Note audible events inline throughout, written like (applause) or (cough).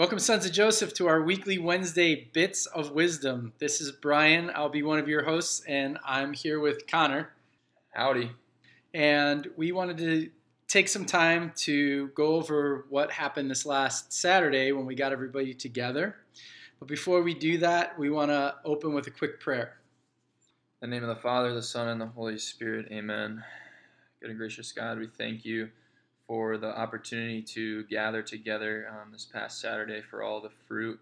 Welcome, Sons of Joseph, to our weekly Wednesday Bits of Wisdom. This is Brian. I'll be one of your hosts, and I'm here with Connor. Howdy. And we wanted to take some time to go over what happened this last Saturday when we got everybody together. But before we do that, we want to open with a quick prayer. In the name of the Father, the Son, and the Holy Spirit, amen. Good and gracious God, we thank you for the opportunity to gather together um, this past Saturday for all the fruit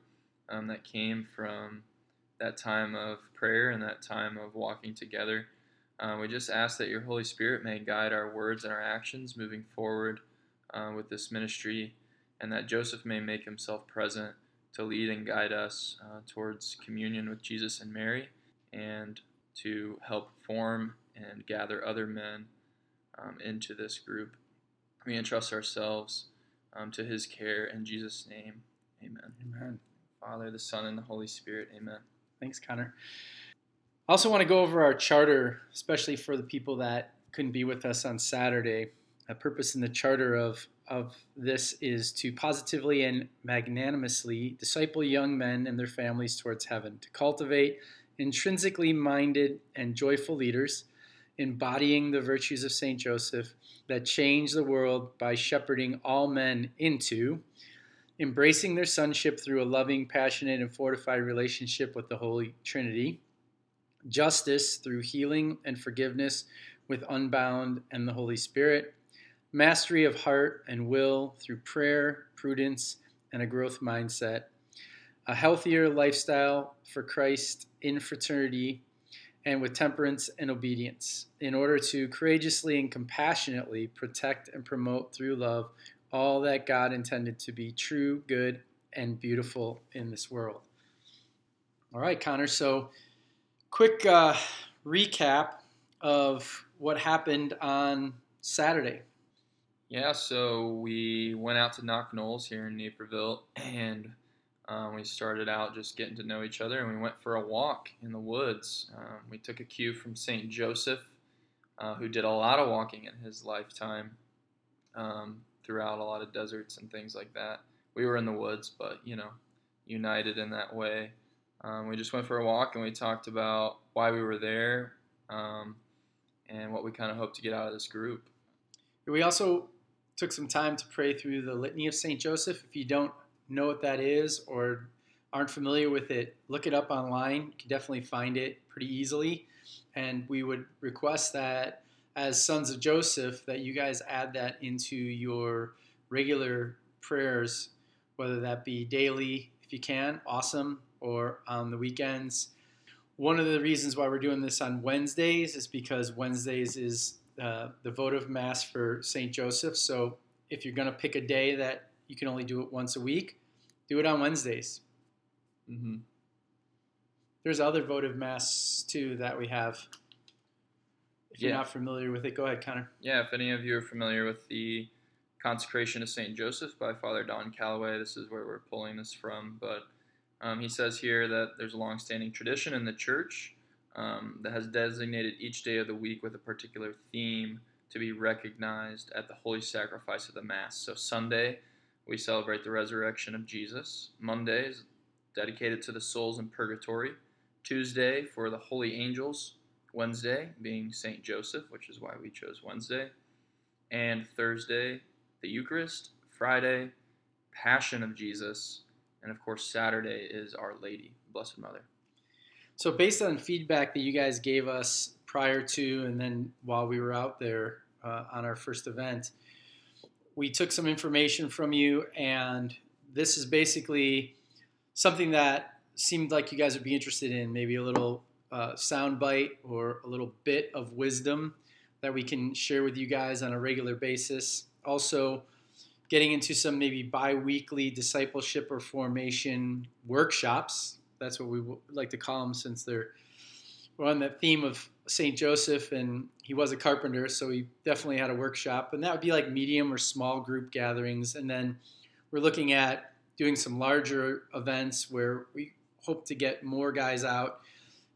um, that came from that time of prayer and that time of walking together. Uh, we just ask that your Holy Spirit may guide our words and our actions moving forward uh, with this ministry, and that Joseph may make himself present to lead and guide us uh, towards communion with Jesus and Mary, and to help form and gather other men um, into this group. We entrust ourselves um, to his care in Jesus' name. Amen. Amen. Father, the Son, and the Holy Spirit. Amen. Thanks, Connor. I also want to go over our charter, especially for the people that couldn't be with us on Saturday. A purpose in the charter of, of this is to positively and magnanimously disciple young men and their families towards heaven, to cultivate intrinsically minded and joyful leaders, embodying the virtues of St. Joseph that change the world by shepherding all men into embracing their sonship through a loving, passionate, and fortified relationship with the Holy Trinity, justice through healing and forgiveness with Unbound and the Holy Spirit, mastery of heart and will through prayer, prudence, and a growth mindset, a healthier lifestyle for Christ in fraternity and with temperance and obedience, in order to courageously and compassionately protect and promote through love all that God intended to be true, good, and beautiful in this world. All right, Connor. So, quick uh, recap of what happened on Saturday. Yeah, so we went out to Knoch Knolls here in Naperville, and um, we started out just getting to know each other, and we went for a walk in the woods. Um, we took a cue from St. Joseph, uh, who did a lot of walking in his lifetime um, throughout a lot of deserts and things like that. We were in the woods, but, you know, united in that way. Um, we just went for a walk and we talked about why we were there um, and what we kind of hope to get out of this group. We also took some time to pray through the Litany of St. Joseph. If you don't know what that is or aren't familiar with it, look it up online. You can definitely find it pretty easily. And we would request that as sons of Joseph, that you guys add that into your regular prayers, whether that be daily, if you can, awesome, or on the weekends. One of the reasons why we're doing this on Wednesdays is because Wednesdays is uh, the votive mass for St. Joseph. So if you're going to pick a day that you can only do it once a week, do it on Wednesdays. Mm-hmm. There's other votive mass too that we have. If you're not familiar with it, go ahead, Connor. Yeah, if any of you are familiar with the Consecration of St. Joseph by Father Don Calloway, this is where we're pulling this from. But um, he says here that there's a long-standing tradition in the church um, that has designated each day of the week with a particular theme to be recognized at the holy sacrifice of the Mass. So Sunday, we celebrate the resurrection of Jesus. Monday is dedicated to the souls in purgatory. Tuesday for the holy angels. Wednesday being St. Joseph, which is why we chose Wednesday. And Thursday, the Eucharist. Friday, Passion of Jesus. And of course, Saturday is Our Lady, Blessed Mother. So, based on feedback that you guys gave us prior to and then while we were out there uh, on our first event, we took some information from you, and this is basically something that seemed like you guys would be interested in maybe a little uh, sound bite or a little bit of wisdom that we can share with you guys on a regular basis. Also, getting into some maybe bi weekly discipleship or formation workshops. That's what we like to call them since they're we're on that theme of St. Joseph, and he was a carpenter, so he definitely had a workshop. And that would be like medium or small group gatherings. And then we're looking at doing some larger events where we hope to get more guys out,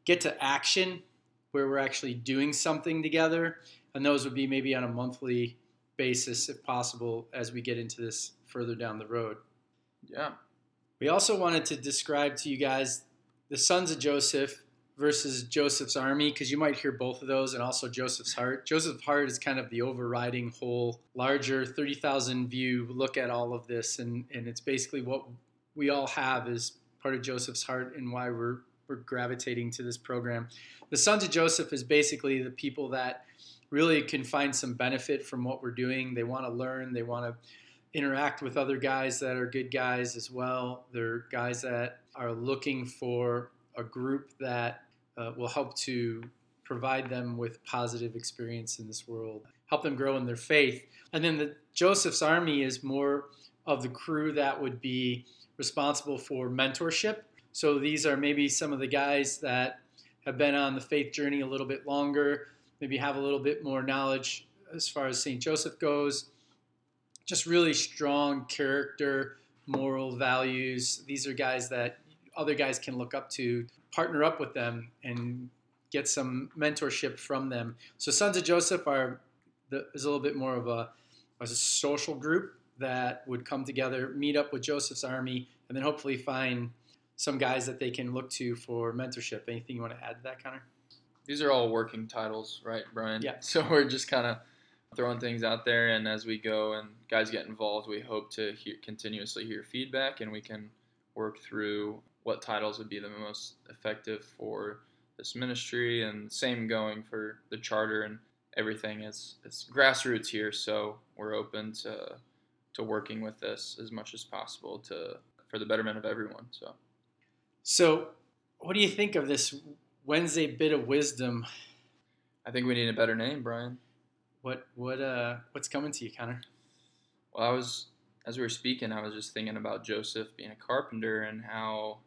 get to action, where we're actually doing something together. And those would be maybe on a monthly basis, if possible, as we get into this further down the road. Yeah. We also wanted to describe to you guys the sons of Joseph versus Joseph's army because you might hear both of those and also Joseph's heart. Joseph's heart is kind of the overriding whole larger 30,000 view look at all of this and and it's basically what we all have is part of Joseph's heart and why we're we're gravitating to this program. The sons of Joseph is basically the people that really can find some benefit from what we're doing. They want to learn, they want to interact with other guys that are good guys as well. They're guys that are looking for a group that uh, will help to provide them with positive experience in this world, help them grow in their faith. And then the Joseph's army is more of the crew that would be responsible for mentorship. So these are maybe some of the guys that have been on the faith journey a little bit longer, maybe have a little bit more knowledge as far as St. Joseph goes. Just really strong character, moral values. These are guys that other guys can look up to, partner up with them, and get some mentorship from them. So Sons of Joseph are the, is a little bit more of a a social group that would come together, meet up with Joseph's army, and then hopefully find some guys that they can look to for mentorship. Anything you want to add to that, Connor? These are all working titles, right, Brian? Yeah. (laughs) So we're just kind of throwing things out there, and as we go and guys get involved, we hope to hear, continuously hear feedback, and we can work through what titles would be the most effective for this ministry, and same going for the charter and everything. It's it's grassroots here, so we're open to to working with this as much as possible to for the betterment of everyone. So, So, what do you think of this Wednesday bit of wisdom? I think we need a better name, Brian. What what uh what's coming to you, Connor? Well, I was as we were speaking, I was just thinking about Joseph being a carpenter and how,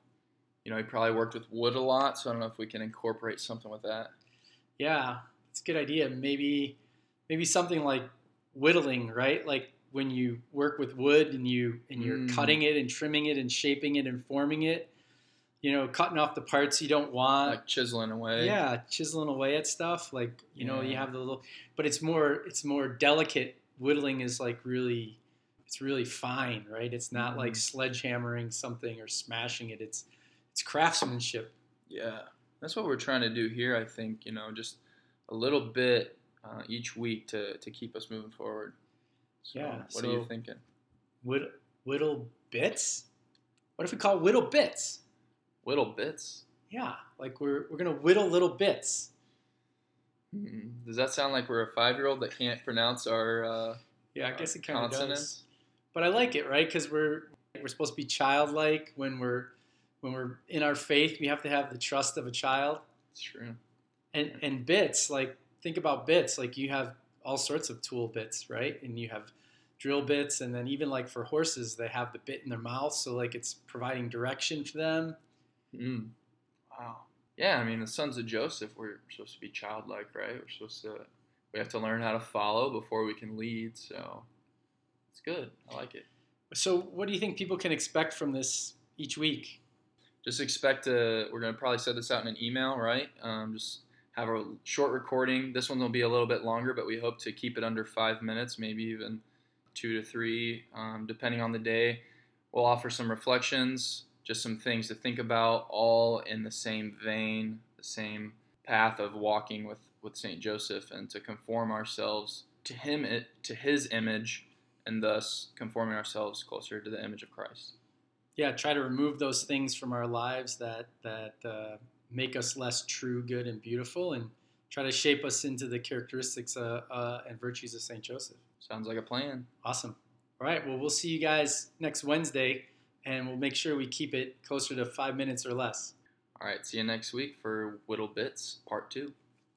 you know, he probably worked with wood a lot. So I don't know if we can incorporate something with that. Yeah, it's a good idea. Maybe maybe something like whittling, right? Like when you work with wood and you and you're Mm. cutting it and trimming it and shaping it and forming it. You know, cutting off the parts you don't want. like chiseling away. yeah, chiseling away at stuff. Like you know, you have the little, but it's more it's more delicate. Whittling is like really, it's really fine, right? It's not like Mhm. sledgehammering something or smashing it. It's it's craftsmanship. Yeah. That's what we're trying to do here. I think you know just a little bit uh, each week to to keep us moving forward. So, Yeah, What are you thinking? Whittle, whittle bits. What if we call it whittle bits? Little bits. Yeah, like we're we're gonna whittle little bits. Hmm. Does that sound like we're a five-year-old that can't pronounce our uh, Yeah, I guess it kind of does. But I like it, right? Because we're we're supposed to be childlike when we're when we're in our faith. We have to have the trust of a child. True. And and bits, like think about bits. Like you have all sorts of tool bits, right? And you have drill bits, and then even like for horses, they have the bit in their mouth, so like it's providing direction for them. Mm. Wow. Yeah, I mean, the sons of Joseph, we're supposed to be childlike, right? We're supposed to, we have to learn how to follow before we can lead. So it's good. I like it. So, what do you think people can expect from this each week? Just expect to, we're going to probably send this out in an email, right? Um, just have a short recording. This one will be a little bit longer, but we hope to keep it under five minutes, maybe even two to three, um, depending on the day. We'll offer some reflections, just some things to think about, all in the same vein, the same path of walking with, with St. Joseph and to conform ourselves to him, to his image, and thus conforming ourselves closer to the image of Christ. Yeah, try to remove those things from our lives that that uh, make us less true, good, and beautiful, and try to shape us into the characteristics uh, uh, and virtues of Saint Joseph. Sounds like a plan. Awesome. All right. Well, we'll see you guys next Wednesday, and we'll make sure we keep it closer to five minutes or less. All right, see you next week for Whittle Bits Part 2.